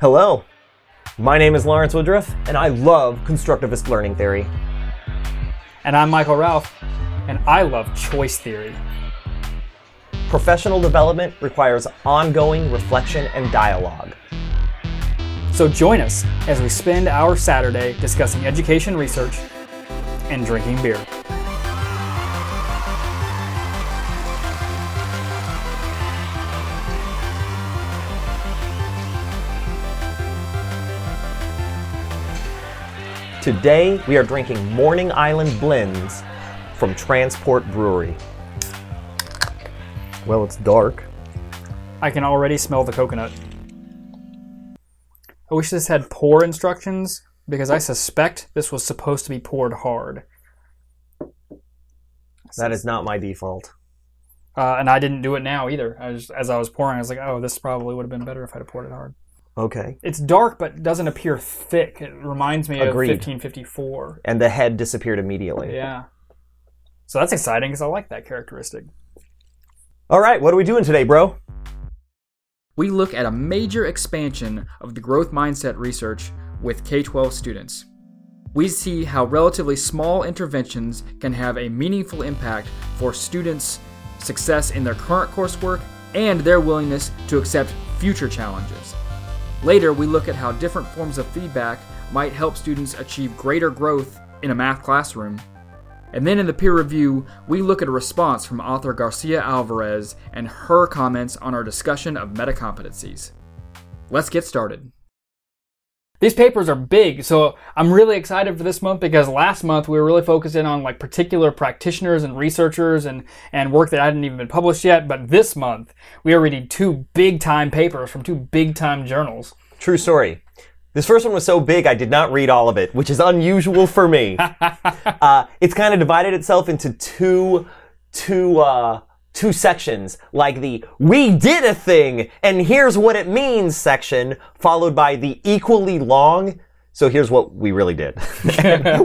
Hello, my name is Lawrence Woodruff, and I love constructivist learning theory. And I'm Michael Ralph, and I love choice theory. Professional development requires ongoing reflection and dialogue. So join us as we spend our Saturday discussing education research and drinking beer. Today, we are drinking Morning Island Blends from Transport Brewery. Well, it's dark. I can already smell the coconut. I wish this had pour instructions because I suspect this was supposed to be poured hard. That is not my default. Uh, and I didn't do it now either. I just, as I was pouring, I was like, oh, this probably would have been better if I'd have poured it hard. Okay. It's dark, but doesn't appear thick. It reminds me Agreed. of 1554. And the head disappeared immediately. Yeah. So that's exciting because I like that characteristic. All right, what are we doing today, bro? we look at a major expansion of the growth mindset research with K 12 students. We see how relatively small interventions can have a meaningful impact for students' success in their current coursework and their willingness to accept future challenges. Later, we look at how different forms of feedback might help students achieve greater growth in a math classroom. And then in the peer review, we look at a response from author Garcia Alvarez and her comments on our discussion of metacompetencies. Let's get started. These papers are big, so I'm really excited for this month because last month we were really focusing on like particular practitioners and researchers and, and work that hadn't even been published yet. But this month we are reading two big time papers from two big time journals. True story. This first one was so big I did not read all of it, which is unusual for me. uh, it's kind of divided itself into two, two, uh, two sections, like the "We did a thing and here's what it means" section, followed by the equally long. So here's what we really did,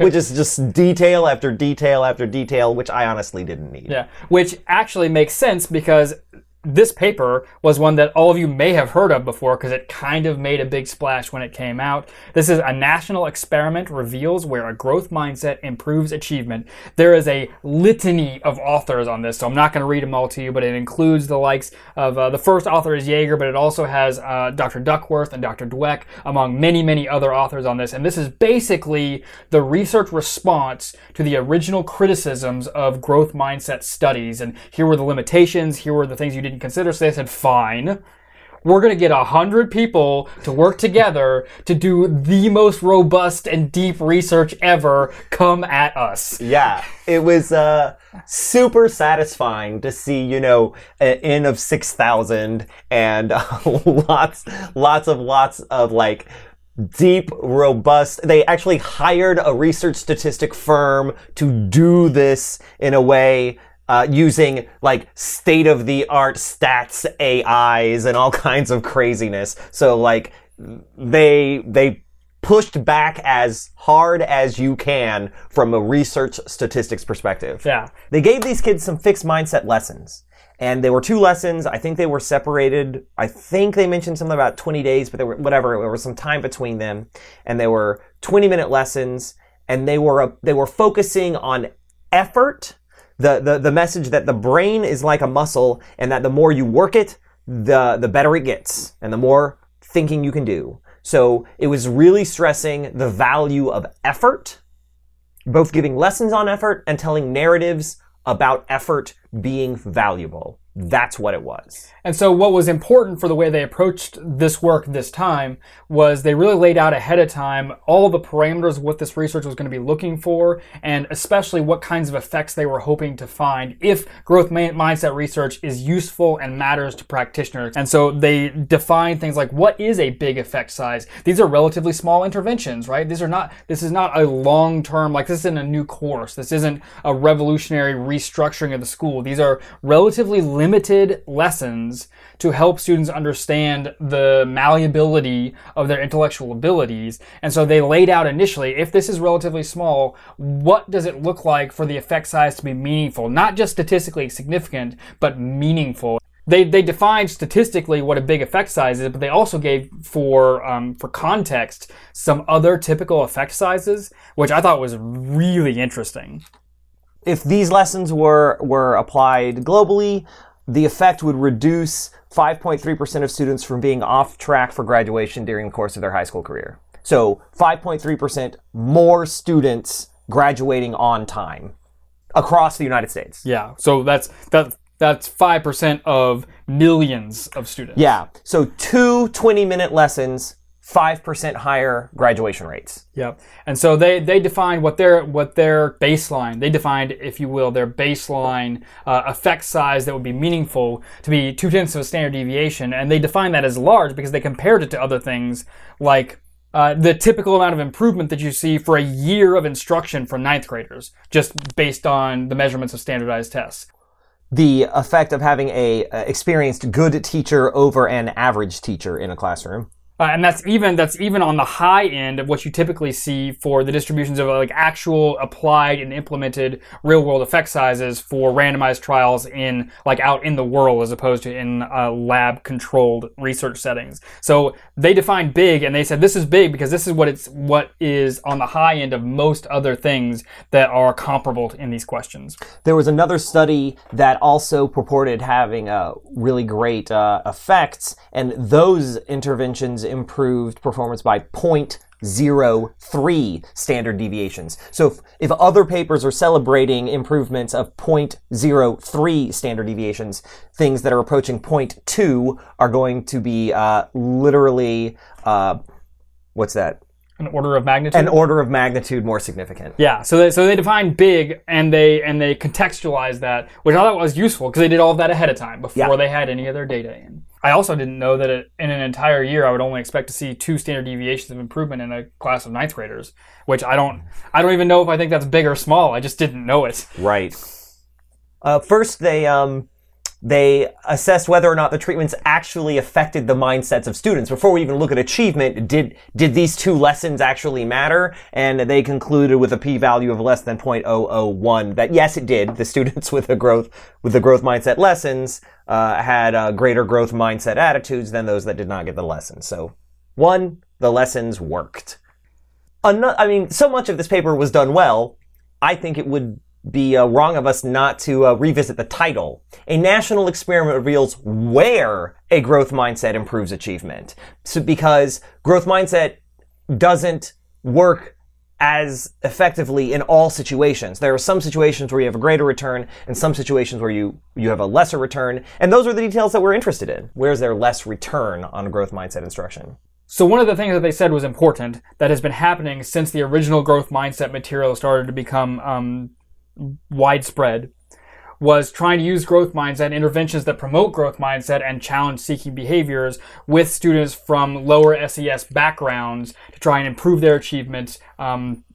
which is just detail after detail after detail, which I honestly didn't need. Yeah, which actually makes sense because this paper was one that all of you may have heard of before because it kind of made a big splash when it came out. This is a national experiment reveals where a growth mindset improves achievement. There is a litany of authors on this, so I'm not going to read them all to you, but it includes the likes of uh, the first author is Yeager, but it also has uh, Dr. Duckworth and Dr. Dweck, among many, many other authors on this. And this is basically the research response to the original criticisms of growth mindset studies. And here were the limitations, here were the things you didn't consider. So they said, fine. We're going to get a hundred people to work together to do the most robust and deep research ever. Come at us. Yeah, it was uh, super satisfying to see, you know, an N of 6,000 and uh, lots, lots of, lots of like, deep, robust. They actually hired a research statistic firm to do this in a way uh, using like state of the art stats AIs and all kinds of craziness. So like they they pushed back as hard as you can from a research statistics perspective. Yeah. They gave these kids some fixed mindset lessons. And there were two lessons. I think they were separated. I think they mentioned something about 20 days, but there were whatever. There was some time between them, and they were 20 minute lessons, and they were uh, they were focusing on effort. The, the the message that the brain is like a muscle, and that the more you work it, the the better it gets, and the more thinking you can do. So it was really stressing the value of effort, both giving lessons on effort and telling narratives about effort being valuable. That's what it was. And so what was important for the way they approached this work this time was they really laid out ahead of time all the parameters of what this research was going to be looking for and especially what kinds of effects they were hoping to find if growth mindset research is useful and matters to practitioners. And so they define things like what is a big effect size? These are relatively small interventions, right? These are not, this is not a long term, like this isn't a new course. This isn't a revolutionary restructuring of the school. These are relatively limited lessons to help students understand the malleability of their intellectual abilities. And so they laid out initially, if this is relatively small, what does it look like for the effect size to be meaningful? Not just statistically significant, but meaningful. they they defined statistically what a big effect size is, but they also gave for um, for context some other typical effect sizes, which I thought was really interesting. If these lessons were were applied globally, the effect would reduce 5.3% of students from being off track for graduation during the course of their high school career. So 5.3% more students graduating on time across the United States. Yeah, so that's that that's five percent of millions of students. Yeah. So two 20 minute lessons, 5% higher graduation rates. Yep. And so they, they defined what their what their baseline. They defined, if you will, their baseline uh, effect size that would be meaningful to be two tenths of a standard deviation, and they defined that as large because they compared it to other things like. Uh, the typical amount of improvement that you see for a year of instruction for ninth graders, just based on the measurements of standardized tests. The effect of having a uh, experienced good teacher over an average teacher in a classroom. Uh, and that's even that's even on the high end of what you typically see for the distributions of like actual applied and implemented real world effect sizes for randomized trials in like out in the world as opposed to in uh, lab controlled research settings. So they defined big and they said this is big because this is what it's what is on the high end of most other things that are comparable in these questions. There was another study that also purported having uh, really great uh, effects, and those interventions improved performance by 0.03 standard deviations. So if, if other papers are celebrating improvements of 0.03 standard deviations, things that are approaching 0.2 are going to be uh, literally, uh, what's that? An order of magnitude. An order of magnitude more significant. Yeah, so they, so they define big and they and they contextualize that, which I thought was useful because they did all of that ahead of time before Yeah. they had any of their data in. I also didn't know that it, in an entire year I would only expect to see two standard deviations of improvement in a class of ninth graders, which I don't I don't even know if I think that's big or small. I just didn't know it. Right. Uh, first, they um, they assessed whether or not the treatments actually affected the mindsets of students. Before we even look at achievement, did did these two lessons actually matter? And they concluded with a p-value of less than 0.001 that yes, it did. The students with the growth with the growth mindset lessons uh, had uh, greater growth mindset attitudes than those that did not get the lessons. So, one, the lessons worked. Ano- I mean, so much of this paper was done well. I think it would be uh, wrong of us not to uh, revisit the title. A national experiment reveals where a growth mindset improves achievement. So, because growth mindset doesn't work as effectively in all situations. There are some situations where you have a greater return and some situations where you, you have a lesser return. And those are the details that we're interested in. Where's there less return on growth mindset instruction? So one of the things that they said was important that has been happening since the original growth mindset material started to become um, widespread was trying to use growth mindset interventions that promote growth mindset and challenge seeking behaviors with students from lower SES backgrounds to try and improve their achievements. Um,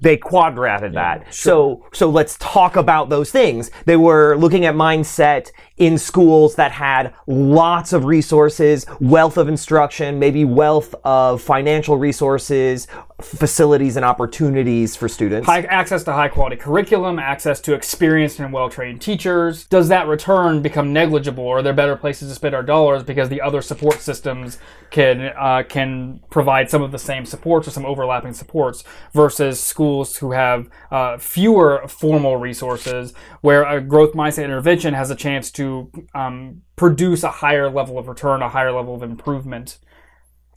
they quadrated that. So, so let's talk about those things. They were looking at mindset in schools that had lots of resources, wealth of instruction, maybe wealth of financial resources, facilities and opportunities for students. high access to high quality curriculum, access to experienced and well trained teachers. Does that return become negligible, or are there better places to spend our dollars because the other support systems can uh, can provide some of the same supports or some overlapping supports versus schools who have uh, fewer formal resources, where a growth mindset intervention has a chance to um, produce a higher level of return, a higher level of improvement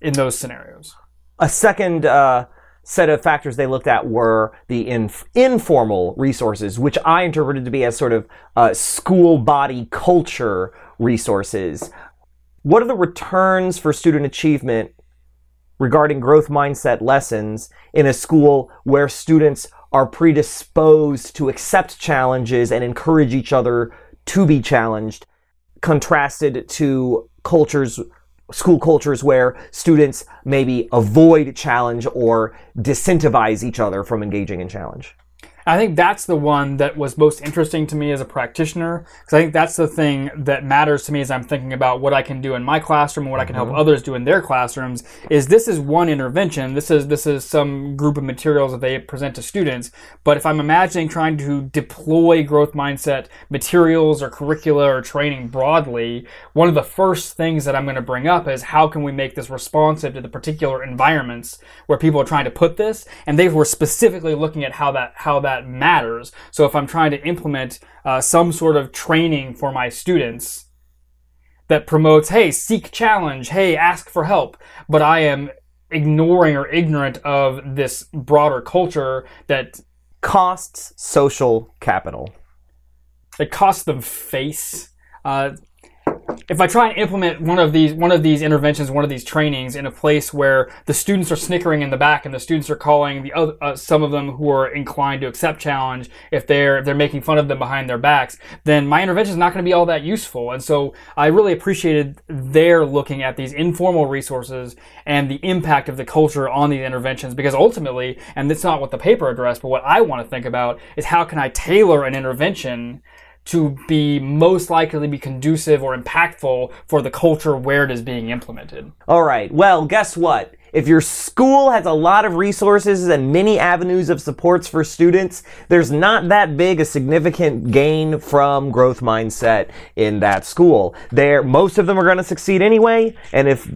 in those scenarios. A second uh, set of factors they looked at were the inf- informal resources, which I interpreted to be as sort of uh, school body culture resources. What are the returns for student achievement regarding growth mindset lessons in a school where students are predisposed to accept challenges and encourage each other to be challenged, contrasted to cultures school cultures where students maybe avoid challenge or disincentivize each other from engaging in challenge. I think that's the one that was most interesting to me as a practitioner because I think that's the thing that matters to me as I'm thinking about what I can do in my classroom and what I can help mm-hmm. others do in their classrooms. Is this is one intervention. This is this is some group of materials that they present to students. But if I'm imagining trying to deploy growth mindset materials or curricula or training broadly, one of the first things that I'm going to bring up is how can we make this responsive to the particular environments where people are trying to put this, and they were specifically looking at how that how that matters. So if I'm trying to implement uh, some sort of training for my students that promotes, hey, seek challenge, hey, ask for help, but I am ignoring or ignorant of this broader culture that Costs social capital. It costs them face. Uh, if I try and implement one of these one of these interventions, one of these trainings in a place where the students are snickering in the back and the students are calling the other, uh, some of them who are inclined to accept challenge if they're if they're making fun of them behind their backs, then my intervention is not going to be all that useful. And so I really appreciated their looking at these informal resources and the impact of the culture on these interventions because ultimately, and it's not what the paper addressed, but what I want to think about is how can I tailor an intervention to be most likely to be conducive or impactful for the culture where it is being implemented. All right. Well, guess what? If your school has a lot of resources and many avenues of supports for students, there's not that big a significant gain from growth mindset in that school. There, most of them are going to succeed anyway, and if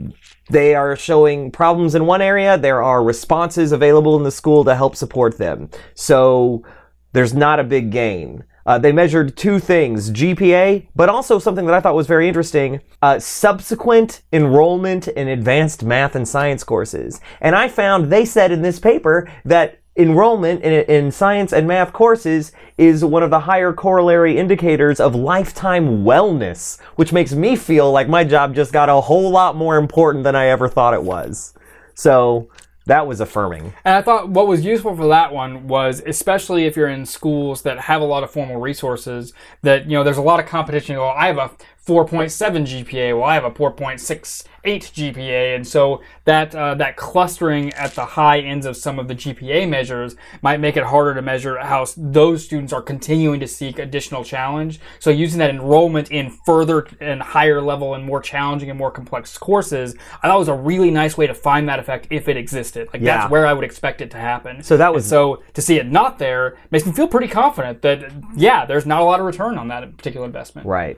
they are showing problems in one area, there are responses available in the school to help support them. So there's not a big gain. Uh, they measured two things GPA, but also something that I thought was very interesting uh, subsequent enrollment in advanced math and science courses. And I found they said in this paper that enrollment in, in science and math courses is one of the higher corollary indicators of lifetime wellness, which makes me feel like my job just got a whole lot more important than I ever thought it was. So that was affirming. And I thought what was useful for that one was, especially if you're in schools that have a lot of formal resources, that, you know, there's a lot of competition. Well, I have a 4.7 GPA. Well, I have a 4.68 GPA, and so that uh, that clustering at the high ends of some of the GPA measures might make it harder to measure how those students are continuing to seek additional challenge. So using that enrollment in further and higher level and more challenging and more complex courses, I thought was a really nice way to find that effect if it existed. Like Yeah. that's where I would expect it to happen. So that was- And so to see it not there makes me feel pretty confident that yeah, there's not a lot of return on that particular investment. Right.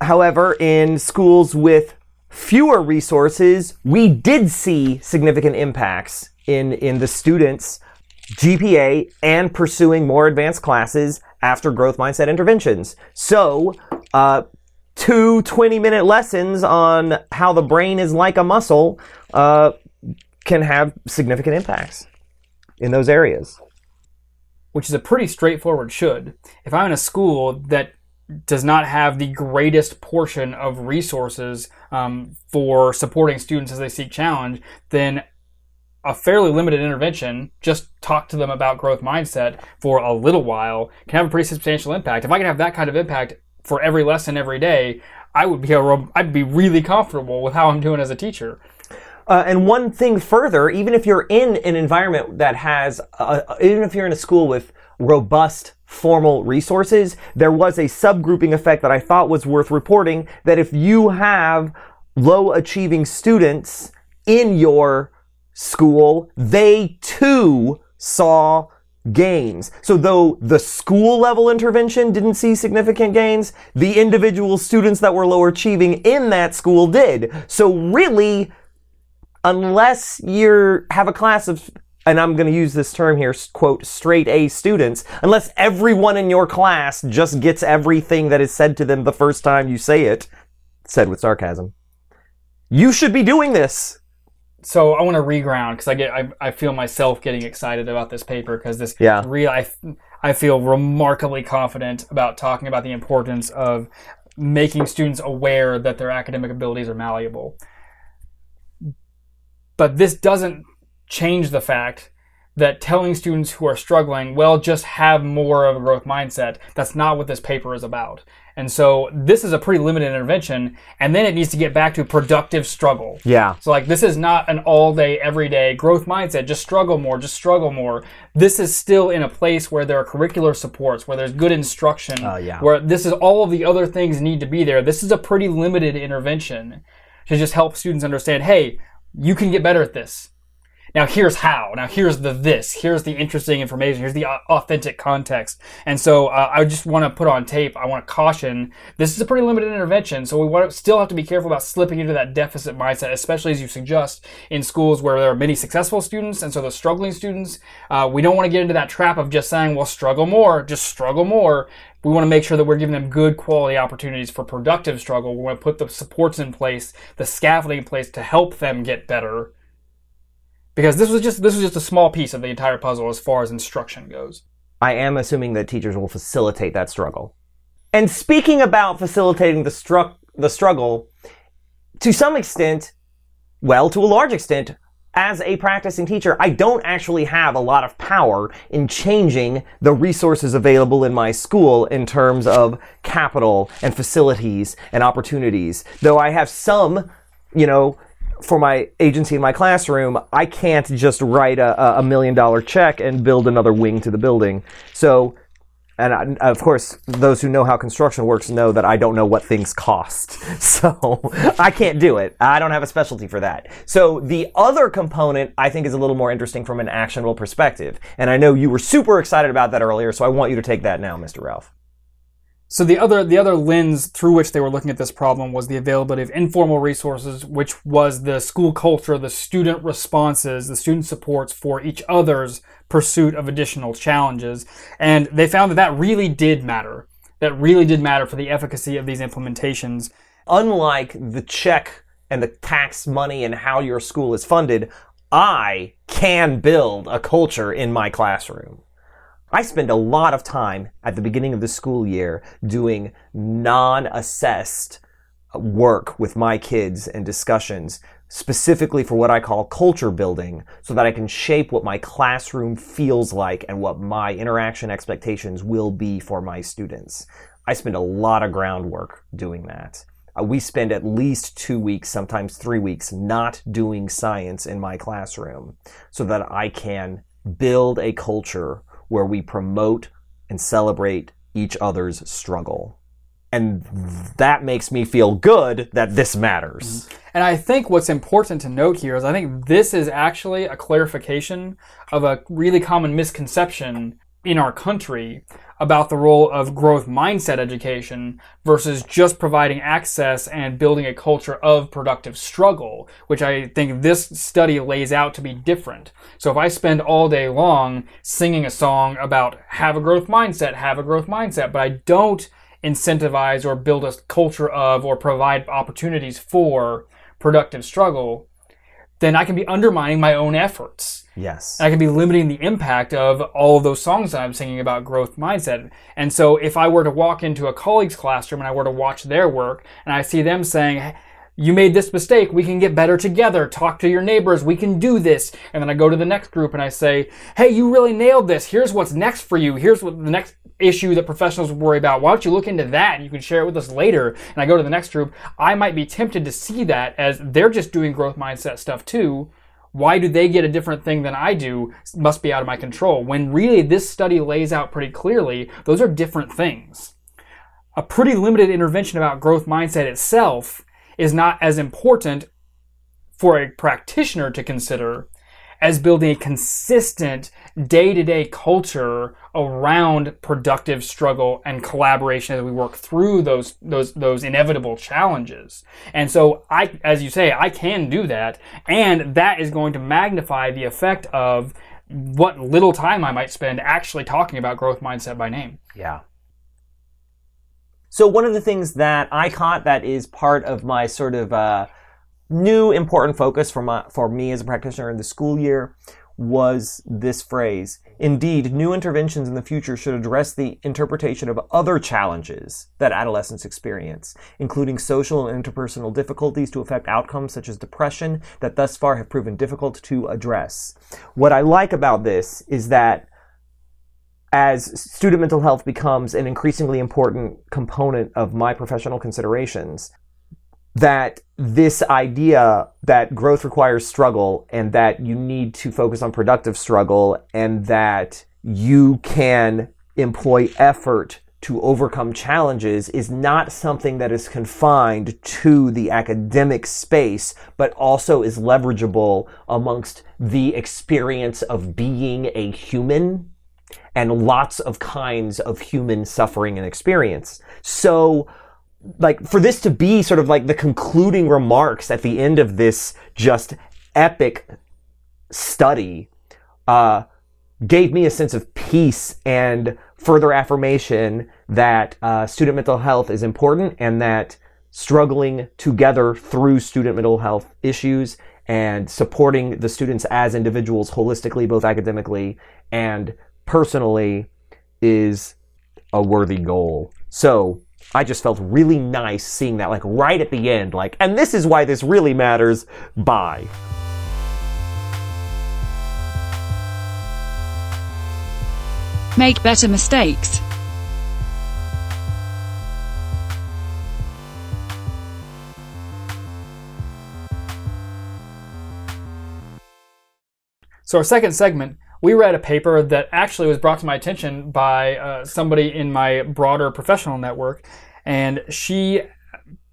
However, in schools with fewer resources, we did see significant impacts in, in the students' GPA and pursuing more advanced classes after growth mindset interventions. So, uh, two 20 minute lessons on how the brain is like a muscle uh, can have significant impacts in those areas. which is a pretty straightforward should. If I'm in a school that does not have the greatest portion of resources um, for supporting students as they seek challenge, then a fairly limited intervention, just talk to them about growth mindset for a little while, can have a pretty substantial impact. If I can have that kind of impact for every lesson every day, I would be a, I'd be really comfortable with how I'm doing as a teacher. Uh, and one thing further, even if you're in an environment that has, uh, even if you're in a school with robust formal resources, there was a subgrouping effect that I thought was worth reporting that if you have low achieving students in your school, they too saw gains. So though the school level intervention didn't see significant gains, the individual students that were low achieving in that school did. So really, unless you have a class of and I'm going to use this term here, quote, straight A students, unless everyone in your class just gets everything that is said to them the first time you say it, said with sarcasm, you should be doing this. so I want to reground because I get I, I feel myself getting excited about this paper because this Yeah. real I, I feel remarkably confident about talking about the importance of making students aware that their academic abilities are malleable. But this doesn't change the fact that telling students who are struggling, well, just have more of a growth mindset. That's not what this paper is about. And so this is a pretty limited intervention, and then it needs to get back to productive struggle. Yeah. So like this is not an all day, everyday growth mindset. Just struggle more, just struggle more. This is still in a place where there are curricular supports, where there's good instruction, Oh, yeah. where this is all of the other things need to be there. This is a pretty limited intervention to just help students understand, hey, you can get better at this. Now here's how. Now here's the this. Here's the interesting information. Here's the authentic context. And so uh, I just want to put on tape. I want to caution. This is a pretty limited intervention, so we want to still have to be careful about slipping into that deficit mindset, especially as you suggest in schools where there are many successful students and so the struggling students. Uh, we don't want to get into that trap of just saying, "Well, struggle more, just struggle more." We want to make sure that we're giving them good quality opportunities for productive struggle. We want to put the supports in place, the scaffolding in place to help them get better because this was just this was just a small piece of the entire puzzle as far as instruction goes. I am assuming that teachers will facilitate that struggle. And speaking about facilitating the stru- the struggle, to some extent, well, to a large extent, as a practicing teacher, I don't actually have a lot of power in changing the resources available in my school in terms of capital and facilities and opportunities. Though I have some, you know, for my agency in my classroom, I can't just write a, a million dollar check and build another wing to the building. So, and I, of course, those who know how construction works know that I don't know what things cost. So I can't do it. I don't have a specialty for that. So the other component I think is a little more interesting from an actionable perspective. And I know you were super excited about that earlier, so I want you to take that now, Mr. Ralph. So the other the other lens through which they were looking at this problem was the availability of informal resources, which was the school culture, the student responses, the student supports for each other's pursuit of additional challenges, and they found that that really did matter. That really did matter for the efficacy of these implementations. Unlike the check and the tax money and how your school is funded, I can build a culture in my classroom. I spend a lot of time at the beginning of the school year doing non-assessed work with my kids and discussions specifically for what I call culture building so that I can shape what my classroom feels like and what my interaction expectations will be for my students. I spend a lot of groundwork doing that. Uh, we spend at least two weeks, sometimes three weeks, not doing science in my classroom so that I can build a culture where we promote and celebrate each other's struggle. And that makes me feel good that this matters. Mm-hmm. And I think what's important to note here is I think this is actually a clarification of a really common misconception in our country about the role of growth mindset education versus just providing access and building a culture of productive struggle, which I think this study lays out to be different. So if I spend all day long singing a song about have a growth mindset, have a growth mindset, but I don't incentivize or build a culture of or provide opportunities for productive struggle, then I can be undermining my own efforts. Yes. And I can be limiting the impact of all of those songs that I'm singing about growth mindset. And so if I were to walk into a colleague's classroom and I were to watch their work and I see them saying, "Hey, you made this mistake. We can get better together. Talk to your neighbors. We can do this. And then I go to the next group and I say, Hey, you really nailed this. Here's what's next for you. Here's what the next issue that professionals worry about. Why don't you look into that and you can share it with us later? And I go to the next group. I might be tempted to see that as they're just doing growth mindset stuff too. Why do they get a different thing than I do? Must be out of my control. When really this study lays out pretty clearly, those are different things. A pretty limited intervention about growth mindset itself is not as important for a practitioner to consider as building a consistent day-to-day culture around productive struggle and collaboration as we work through those those those inevitable challenges. And so I as you say I can do that and that is going to magnify the effect of what little time I might spend actually talking about growth mindset by name. Yeah. So one of the things that I caught that is part of my sort of uh, new important focus for my for me as a practitioner in the school year was this phrase. Indeed, new interventions in the future should address the interpretation of other challenges that adolescents experience, including social and interpersonal difficulties to affect outcomes such as depression that thus far have proven difficult to address. What I like about this is that as student mental health becomes an increasingly important component of my professional considerations, that this idea that growth requires struggle and that you need to focus on productive struggle and that you can employ effort to overcome challenges is not something that is confined to the academic space, but also is leverageable amongst the experience of being a human and lots of kinds of human suffering and experience. So, like for this to be sort of like the concluding remarks at the end of this just epic study uh, gave me a sense of peace and further affirmation that uh, student mental health is important and that struggling together through student mental health issues and supporting the students as individuals holistically, both academically and personally, is a worthy goal. So, I just felt really nice seeing that, like right at the end, like, and this is why this really matters. Bye. Make better mistakes. So, our second segment, we read a paper that actually was brought to my attention by uh, somebody in my broader professional network. And she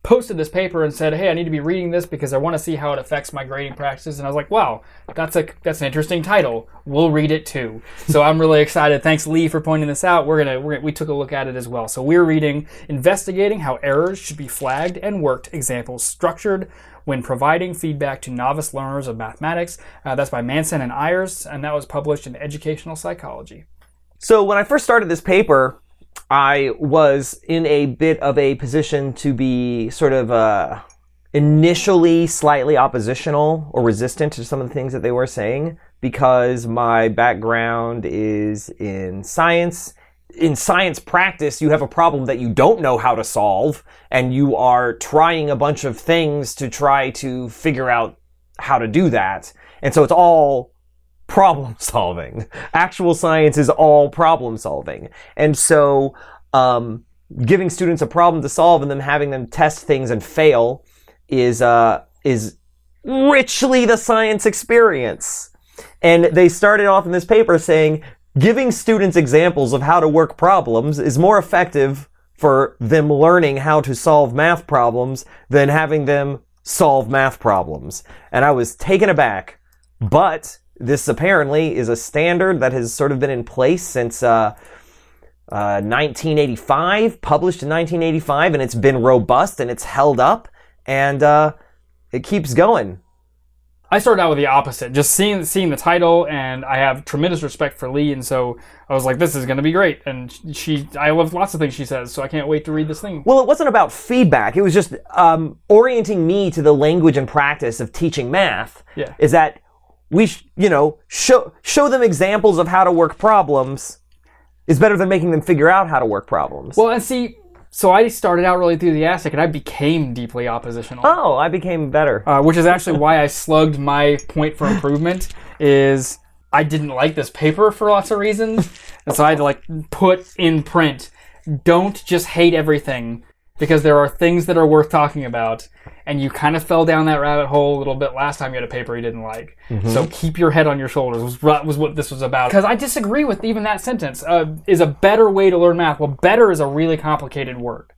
posted this paper and said, "Hey, I need to be reading this because I want to see how it affects my grading practices." And I was like, "Wow, that's a that's an interesting title. We'll read it too." so I'm really excited. Thanks, Lee, for pointing this out. We're gonna, we're gonna we took a look at it as well. So we're reading investigating how errors should be flagged and worked. Examples structured when providing feedback to novice learners of mathematics. Uh, that's by Manson and Ayers, and that was published in Educational Psychology. So when I first started this paper, I was in a bit of a position to be sort of uh, initially slightly oppositional or resistant to some of the things that they were saying because my background is in science. In science practice, you have a problem that you don't know how to solve, and you are trying a bunch of things to try to figure out how to do that. And so it's all problem solving. Actual science is all problem solving. And so, um, giving students a problem to solve and then having them test things and fail is, uh, is richly the science experience. And they started off in this paper saying, giving students examples of how to work problems is more effective for them learning how to solve math problems than having them solve math problems. And I was taken aback, but this apparently is a standard that has sort of been in place since uh, uh, 1985, published in 1985, and it's been robust and it's held up, and uh, it keeps going. I started out with the opposite, just seeing seeing the title, and I have tremendous respect for Lee, and so I was like, "This is going to be great." And she, I love lots of things she says, so I can't wait to read this thing. Well, it wasn't about feedback; it was just um, orienting me to the language and practice of teaching math. Yeah. Is that we, sh- you know, show show them examples of how to work problems is better than making them figure out how to work problems. Well, and see, so I started out really enthusiastic, and I became deeply oppositional. oh, I became better. uh, which is actually why I slugged my point for improvement. Is I didn't like this paper for lots of reasons, and so I had to like put in print. Don't just hate everything because there are things that are worth talking about, and you kind of fell down that rabbit hole a little bit last time you had a paper you didn't like. So keep your head on your shoulders was was what this was about. Because I disagree with even that sentence. Uh, is a better way to learn math. Well, better is a really complicated word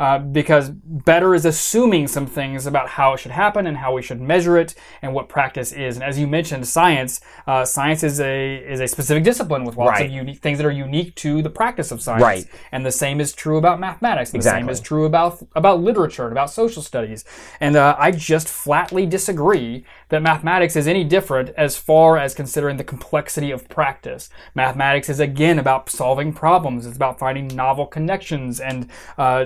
uh, because better is assuming some things about how it should happen and how we should measure it and what practice is. And as you mentioned, science uh, science is a is a specific discipline with lots Right. of unique things that are unique to the practice of science. Right. And the same is true about mathematics. The same is true about about literature and about social studies. And uh, I just flatly disagree that mathematics is any different as far as considering the complexity of practice. Mathematics is again about solving problems. It's about finding novel connections and uh,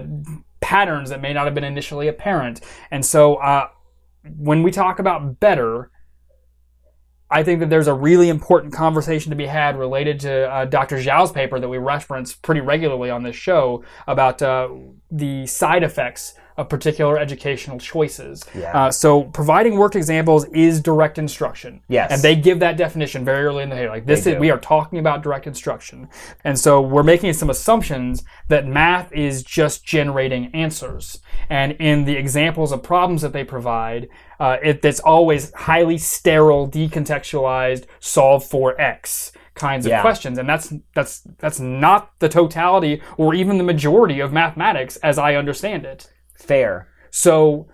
patterns that may not have been initially apparent. And so uh, when we talk about better, I think that there's a really important conversation to be had related to uh, Dr. Zhao's paper that we reference pretty regularly on this show about uh, the side effects of particular educational choices. Yeah. Uh, so providing worked examples is direct instruction. Yes. And they give that definition very early in the day. Like this is we are talking about direct instruction. And so we're making some assumptions that math is just generating answers. And in the examples of problems that they provide, uh, it, always highly sterile, decontextualized, solve for X kinds of questions. And that's that's that's not the totality or even the majority of mathematics as I understand it. Fair. So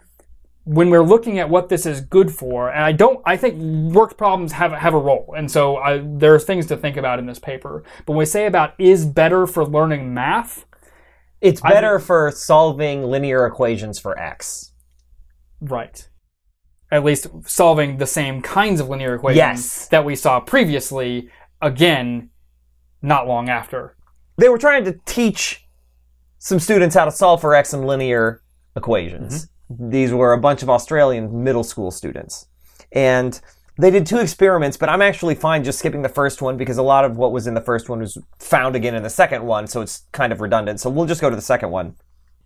when we're looking at what this is good for, and I don't, I think worked problems have have a role, and so I, there are things to think about in this paper. But when we say about is better for learning math, It's better for solving linear equations for x. right? At least solving the same kinds of linear equations Yes. that we saw previously, again, not long after. They were trying to teach some students how to solve for x in linear equations. Mm-hmm. These were a bunch of Australian middle school students. And they did two experiments, but I'm actually fine just skipping the first one because a lot of what was in the first one was found again in the second one, so it's kind of redundant. So we'll just go to the second one.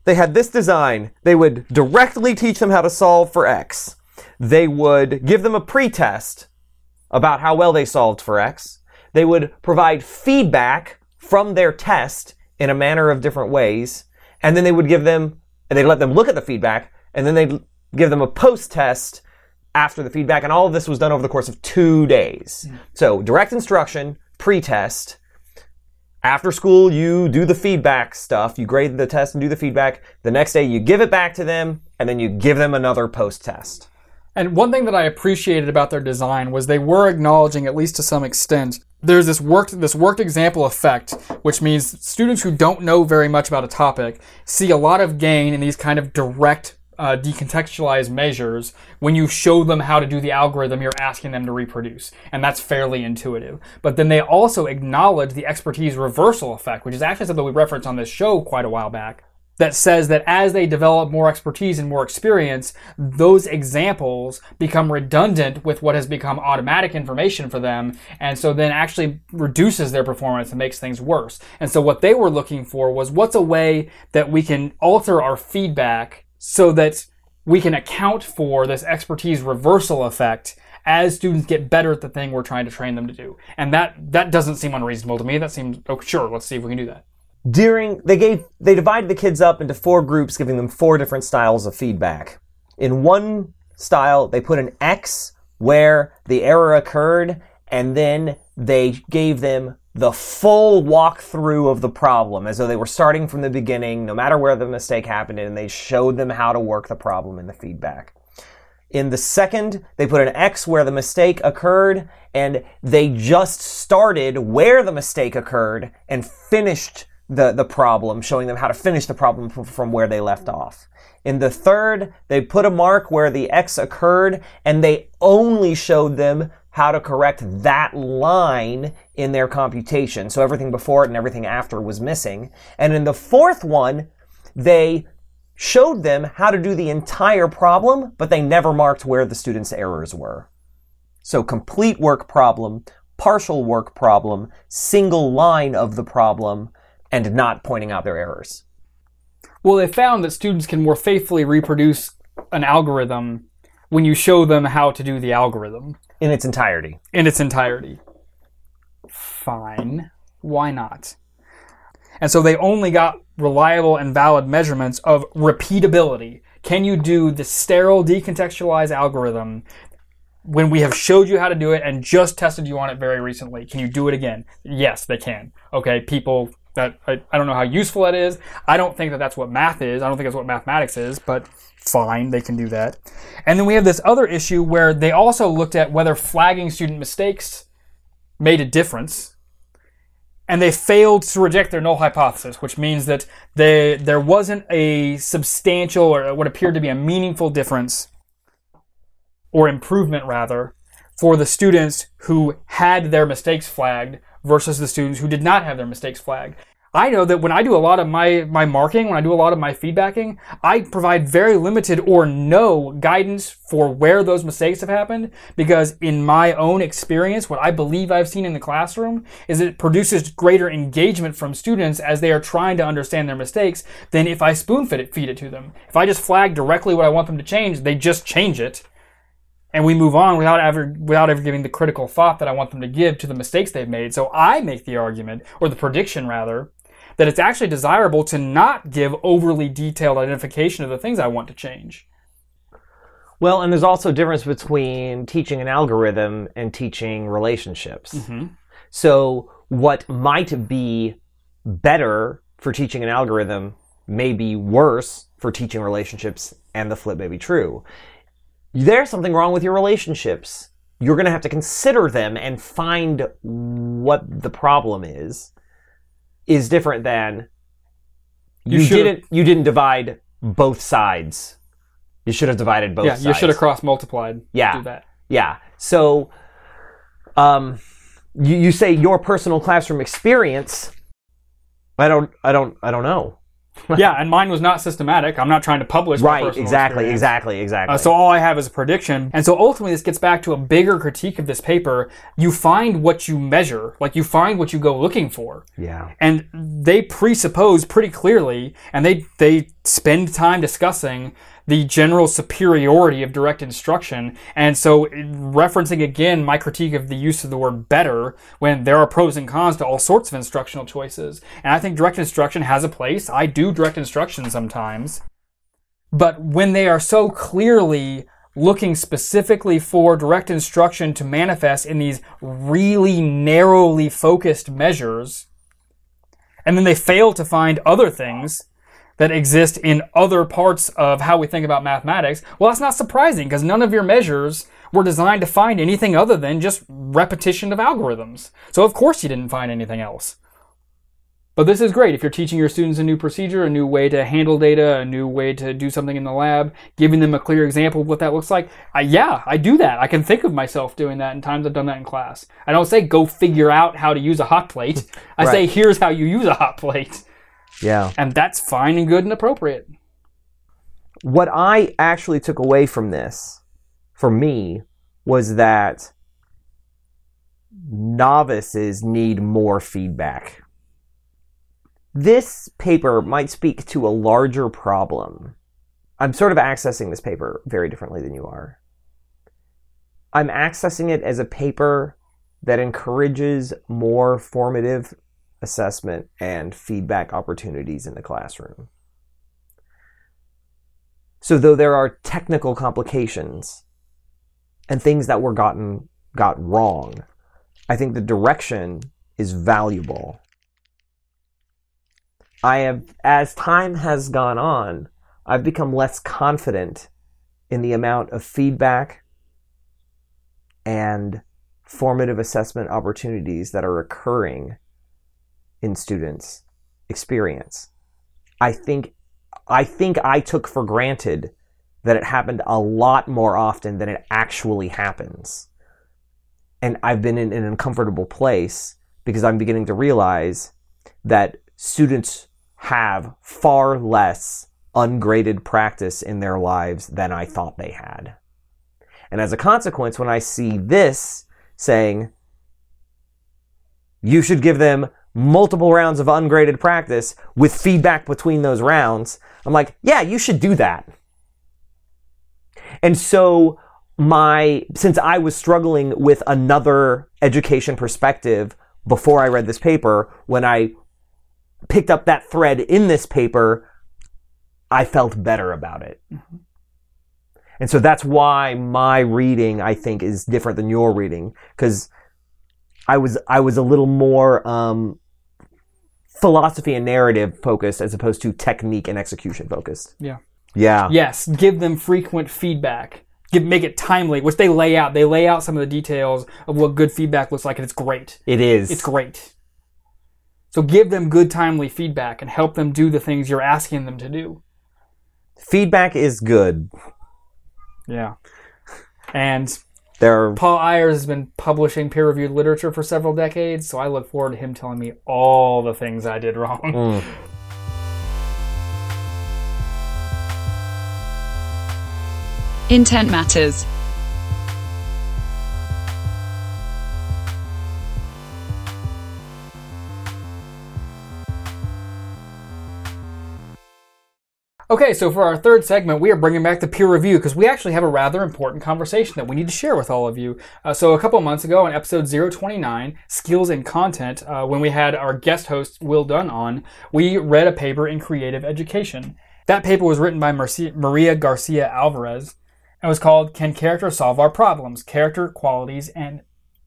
They had this design. They would directly teach them how to solve for x. They would give them a pretest about how well they solved for x. They would provide feedback from their test in a manner of different ways. And then they would give them, and they'd let them look at the feedback, and then they'd give them a post test after the feedback. And all of this was done over the course of two days. So direct instruction, pre-test. After school, you do the feedback stuff. You grade the test and do the feedback. The next day, you give it back to them, and then you give them another post test. And one thing that I appreciated about their design was they were acknowledging, at least to some extent, there's this worked this worked example effect, which means students who don't know very much about a topic see a lot of gain in these kind of direct uh, decontextualized measures when you show them how to do the algorithm you're asking them to reproduce. And that's fairly intuitive. But then they also acknowledge the expertise reversal effect, which is actually something we referenced on this show quite a while back that says that as they develop more expertise and more experience, those examples become redundant with what has become automatic information for them, and so then actually reduces their performance and makes things worse. And so what they were looking for was what's a way that we can alter our feedback so that we can account for this expertise reversal effect as students get better at the thing we're trying to train them to do. And that that doesn't seem unreasonable to me. That seems oh sure, let's see if we can do that. During they gave they divided the kids up into four groups giving them four different styles of feedback. In one style they put an x where the error occurred and then they gave them the full walkthrough of the problem as though they were starting from the beginning no matter where the mistake happened and they showed them how to work the problem in the feedback. In the second, they put an X where the mistake occurred, and they just started where the mistake occurred and finished the, the problem, showing them how to finish the problem from, from where they left off. In the third, they put a mark where the X occurred, and they only showed them how to correct that line in their computation. So everything before it and everything after was missing. And in the fourth one, they showed them how to do the entire problem, but they never marked where the students' errors were. So complete work problem, partial work problem, single line of the problem, and not pointing out their errors. Well, they found that students can more faithfully reproduce an algorithm when you show them how to do the algorithm In its entirety. in its entirety. Fine. Why not? And so they only got reliable and valid measurements of repeatability. Can you do the sterile decontextualized algorithm when we have showed you how to do it and just tested you on it very recently? Can you do it again? Yes, they can. Okay, people that I, I don't know how useful that is. I don't think that that's what math is. I don't think that's what mathematics is, but fine, they can do that. And then we have this other issue where they also looked at whether flagging student mistakes made a difference. And they failed to reject their null hypothesis, which means that they, there wasn't a substantial or what appeared to be a meaningful difference or improvement rather for the students who had their mistakes flagged versus the students who did not have their mistakes flagged. I know that when I do a lot of my, my marking, when I do a lot of my feedbacking, I provide very limited or no guidance for where those mistakes have happened because in my own experience, what I believe I've seen in the classroom is it produces greater engagement from students as they are trying to understand their mistakes than if I spoon feed it, feed it to them. If I just flag directly what I want them to change, they just change it and we move on without ever without ever giving the critical thought that I want them to give to the mistakes they've made. So I make the argument, or the prediction rather, that it's actually desirable to not give overly detailed identification of the things I want to change. Well, and there's also a difference between teaching an algorithm and teaching relationships. Mm-hmm. So, what might be better for teaching an algorithm may be worse for teaching relationships, and the flip may be true. There's something wrong with your relationships. You're going to have to consider them and find what the problem is. Is different than You you, didn't you didn't divide both sides. You should have divided both yeah, sides. you should have cross multiplied. Yeah. Do that. Yeah. So, um, you, you say your personal classroom experience. I don't. I don't. I don't know. yeah, and mine was not systematic. I'm not trying to publish Right. Exactly. experience. Exactly. Exactly. Uh, so all I have is a prediction. And so ultimately this gets back to a bigger critique of this paper. You find what you measure, like you find what you go looking for. yeah. And they presuppose pretty clearly, and they, they spend time discussing the general superiority of direct instruction. And so referencing again my critique of the use of the word better when there are pros and cons to all sorts of instructional choices. And I think direct instruction has a place. I do direct instruction sometimes. But when they are so clearly looking specifically for direct instruction to manifest in these really narrowly focused measures, and then they fail to find other things that exist in other parts of how we think about mathematics, well, that's not surprising because none of your measures were designed to find anything other than just repetition of algorithms. So, of course, you didn't find anything else. But this is great if you're teaching your students a new procedure, a new way to handle data, a new way to do something in the lab, giving them a clear example of what that looks like. I, yeah, I do that. I can think of myself doing that in times I've done that in class. I don't say go figure out how to use a hot plate. I say here's how you use a hot plate. Yeah. And that's fine and good and appropriate. What I actually took away from this, for me, was that novices need more feedback. This paper might speak to a larger problem. I'm sort of accessing this paper very differently than you are. I'm accessing it as a paper that encourages more formative assessment and feedback opportunities in the classroom. So though there are technical complications and things that were gotten got wrong, I think the direction is valuable. I have as time has gone on, I've become less confident in the amount of feedback and formative assessment opportunities that are occurring in students' experience. I think I think I took for granted that it happened a lot more often than it actually happens. And I've been in an uncomfortable place because I'm beginning to realize that students have far less ungraded practice in their lives than I thought they had. And as a consequence, when I see this saying, you should give them multiple rounds of ungraded practice with feedback between those rounds. I'm like, yeah, you should do that. And so my since I was struggling with another education perspective before I read this paper, when I picked up that thread in this paper, I felt better about it. And so that's why my reading, I think, is different than your reading because I was I was a little more um, philosophy and narrative focused as opposed to technique and execution focused. Yeah. Yeah. Yes, give them frequent feedback. Give, make it timely, which they lay out. They lay out some of the details of what good feedback looks like, and it's great. It is. It's great. So give them good, timely feedback and help them do the things you're asking them to do. Feedback is good. Yeah. And They're Paul Ayres has been publishing peer reviewed literature for several decades, so I look forward to him telling me all the things I did wrong. Hmm. Intent matters. Okay, so for our third segment, we are bringing back the peer review because we actually have a rather important conversation that we need to share with all of you. Uh, so, a couple months ago, in episode 029, Skills and Content, uh, when we had our guest host, Will Dunn, on, we read a paper in creative education. That paper was written by Maria Garcia Alvarez and was called Can Character Solve Our Problems? Character, Qualities, and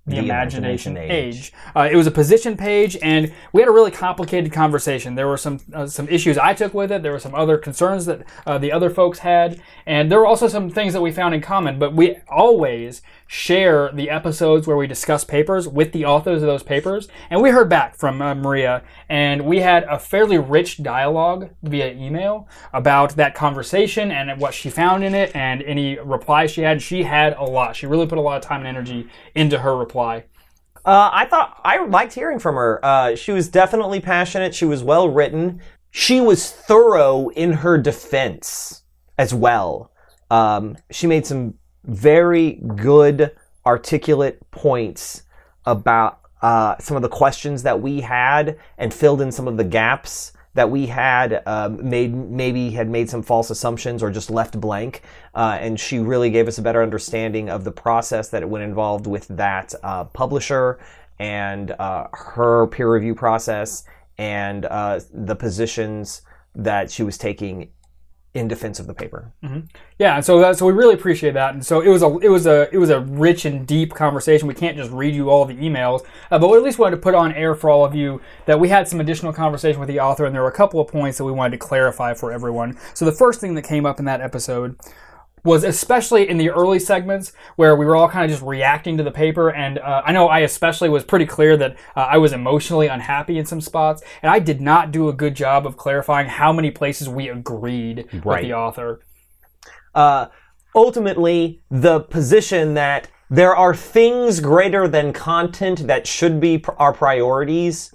the, The Imagination, Imagination Age. Uh, it was a position page, and we had a really complicated conversation. There were some uh, some issues I took with it. There were some other concerns that uh, the other folks had, and there were also some things that we found in common. But we always share the episodes where we discuss papers with the authors of those papers, and we heard back from uh, Maria, and we had a fairly rich dialogue via email about that conversation and what she found in it, and any replies she had. She had a lot. She really put a lot of time and energy into her reply. Uh, I thought I liked hearing from her. Uh, she was definitely passionate. She was well written. She was thorough in her defense as well. Um, she made some very good, articulate points about uh, some of the questions that we had and filled in some of the gaps that we had um, made maybe had made some false assumptions or just left blank. Uh, and she really gave us a better understanding of the process that it would involved with that uh, publisher and uh, her peer review process and uh, the positions that she was taking in defense of the paper. Yeah, and so that, so we really appreciate that, and so it was a it was a it was a rich and deep conversation. We can't just read you all the emails, uh, but we at least wanted to put on air for all of you that we had some additional conversation with the author, and there were a couple of points that we wanted to clarify for everyone. So the first thing that came up in that episode was especially in the early segments where we were all kind of just reacting to the paper. And uh, I know I especially was pretty clear that uh, I was emotionally unhappy in some spots, and I did not do a good job of clarifying how many places we agreed with the author. uh, ultimately the position that there are things greater than content that should be pr- our priorities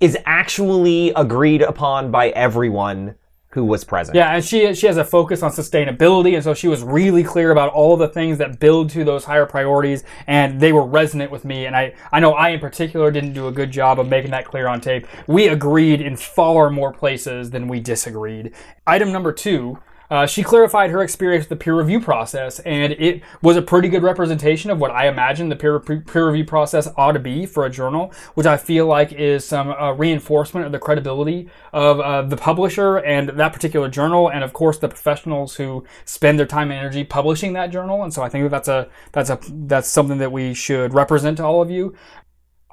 is actually agreed upon by everyone who was present. Yeah, and she she has a focus on sustainability, and so she was really clear about all the things that build to those higher priorities, and they were resonant with me. And I I know I in particular didn't do a good job of making that clear on tape. We agreed in far more places than we disagreed. Item number two. Uh, she clarified her experience with the peer review process, and it was a pretty good representation of what I imagine the peer, peer review process ought to be for a journal, which I feel like is some uh, reinforcement of the credibility of uh, the publisher and that particular journal, and of course the professionals who spend their time and energy publishing that journal. And so I think that's a that's a that's something that we should represent to all of you.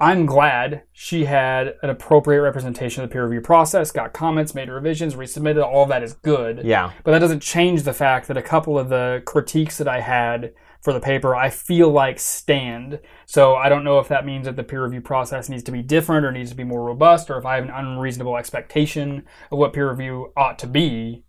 I'm glad she had an appropriate representation of the peer review process, got comments, made revisions, resubmitted. All of that is good. Yeah. But that doesn't change the fact that a couple of the critiques that I had for the paper, I feel like stand. So I don't know if that means that the peer review process needs to be different or needs to be more robust, or if I have an unreasonable expectation of what peer review ought to be.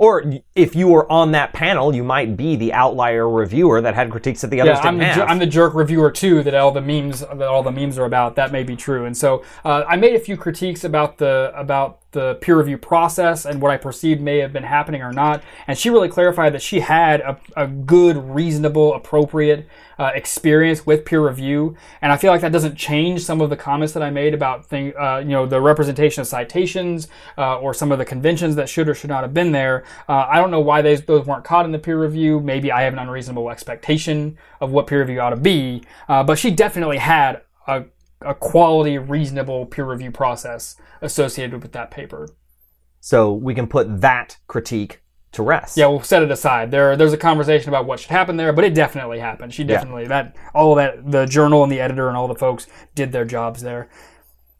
Or if you were on that panel, you might be the outlier reviewer that had critiques that the others Yeah, I'm didn't the, have. I'm the jerk reviewer too. That all the memes that all the memes are about. That may be true. And so uh, I made a few critiques about the about the peer review process and what I perceived may have been happening or not. And she really clarified that she had a, a good, reasonable, appropriate uh, experience with peer review. And I feel like that doesn't change some of the comments that I made about thing, uh, you know, the representation of citations uh, or some of the conventions that should or should not have been there. Uh, I don't know why those those weren't caught in the peer review. Maybe I have an unreasonable expectation of what peer review ought to be. Uh, but she definitely had a a quality, reasonable peer review process associated with that paper. so we can put that critique to rest. Yeah, we'll set it aside. There, there's a conversation about what should happen there, but it definitely happened. She definitely that all that the journal and the editor and all the folks did their jobs there.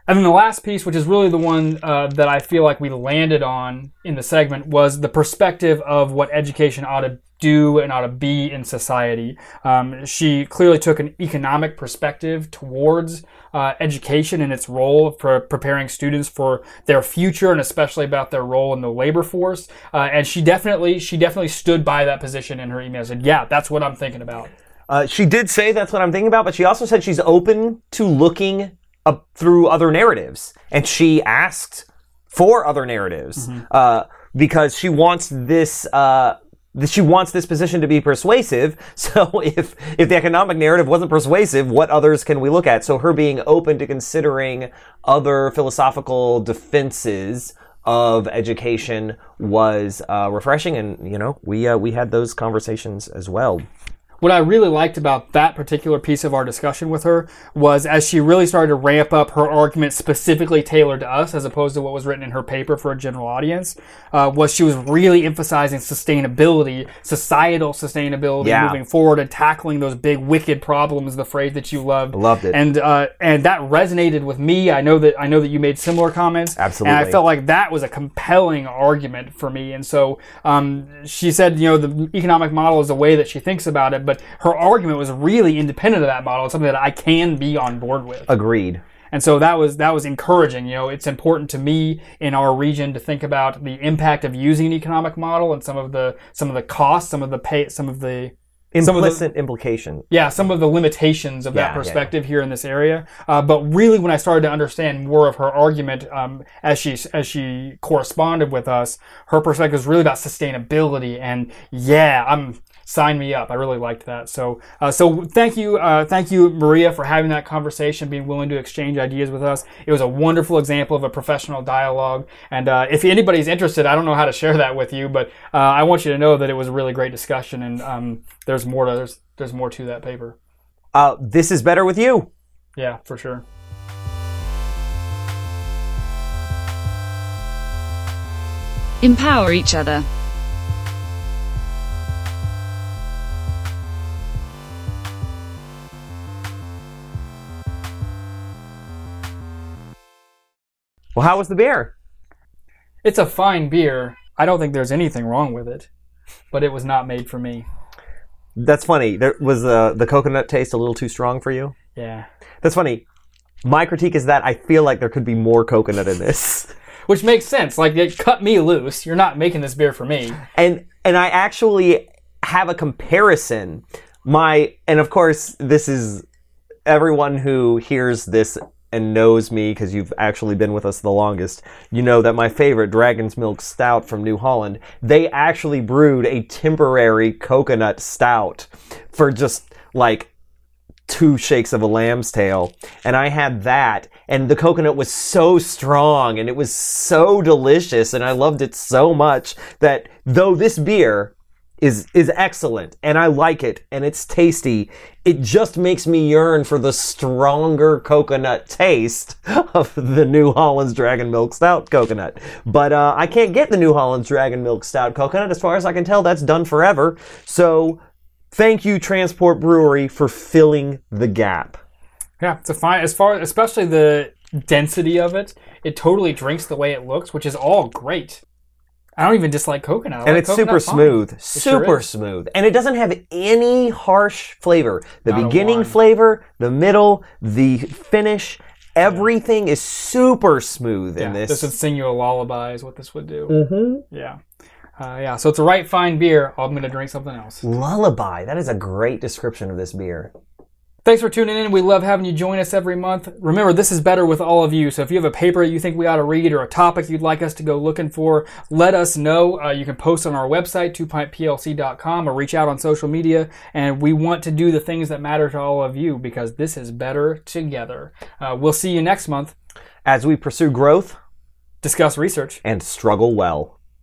And then the last piece, which is really the one uh, that I feel like we landed on in the segment, was the perspective of what education ought to do and ought to be in society. Um, she clearly took an economic perspective towards uh, education and its role for preparing students for their future and especially about their role in the labor force. Uh, and she definitely she definitely stood by that position in her email. Said, "Yeah, that's what I'm thinking about." Uh, she did say that's what I'm thinking about, but she also said she's open to looking up through other narratives, and she asked for other narratives uh, because she wants this. She wants this position to be persuasive. So if if the economic narrative wasn't persuasive, what others can we look at? So her being open to considering other philosophical defenses of education was uh, refreshing, and you know we uh, we had those conversations as well. What I really liked about that particular piece of our discussion with her was as she really started to ramp up her argument specifically tailored to us, as opposed to what was written in her paper for a general audience, uh, was she was really emphasizing sustainability, societal sustainability Yeah. moving forward, and tackling those big wicked problems. The phrase that you loved, Loved it. and uh, and that resonated with me. I know that I know that you made similar comments. Absolutely. And I felt like that was a compelling argument for me. And so um, she said, you know, the economic model is the way that she thinks about it, but her argument was really independent of that model. It's something that I can be on board with. Agreed. And so that was that was encouraging. You know, it's important to me in our region to think about the impact of using an economic model and some of the some of the costs, some of the pay, some of the some of the- Implicit implication. yeah, some of the limitations of Yeah, that yeah, perspective here in this area. Uh, but really, when I started to understand more of her argument um, as she as she corresponded with us, her perspective was really about sustainability. And yeah, I'm sign me up. I really liked that. So uh, so thank you, uh, thank you, Maria, for having that conversation, being willing to exchange ideas with us. It was a wonderful example of a professional dialogue. And uh, if anybody's interested, I don't know how to share that with you, but uh, I want you to know that it was a really great discussion. And um, there's more to there's there's more to that paper. Uh, this is better with you. Yeah, for sure. Empower each other. Well, how was the beer? It's a fine beer. I don't think there's anything wrong with it, but it was not made for me. That's funny. There was uh, the coconut taste a little too strong for you. Yeah. That's funny. My critique is that I feel like there could be more coconut in this. Which makes sense. Like, it cut me loose. You're not making this beer for me. and and I actually have a comparison. My and of course this is everyone who hears this and knows me because you've actually been with us the longest. You know that my favorite Dragon's Milk Stout from New Holland, they actually brewed a temporary coconut stout for just like two shakes of a lamb's tail and i had that and the coconut was so strong and it was so delicious and i loved it so much that though this beer is is excellent and i like it and it's tasty it just makes me yearn for the stronger coconut taste of the new holland's dragon milk stout coconut but uh, i can't get the new holland's dragon milk stout coconut as far as i can tell that's done forever so Thank you, Transport Brewery, for filling the gap. Yeah, it's a fine. As far, especially the density of it, it totally drinks the way it looks, which is all great. I don't even dislike coconut. I And like it's coconut super smooth. It sure Super is. smooth. And it doesn't have any harsh flavor. The Not a beginning one. flavor, the middle, the finish, everything is super smooth in this. this would sing you a lullaby, is what this would do. Mhm. Yeah. Uh, yeah, so it's a right fine beer. I'm going to drink something else. Lullaby. That is a great description of this beer. Thanks for tuning in. We love having you join us every month. Remember, this is better with all of you. So if you have a paper you think we ought to read or a topic you'd like us to go looking for, let us know. Uh, you can post on our website, twopintplc.com, or reach out on social media. And we want to do the things that matter to all of you because this is better together. Uh, we'll see you next month. As we pursue growth Discuss research. and struggle well.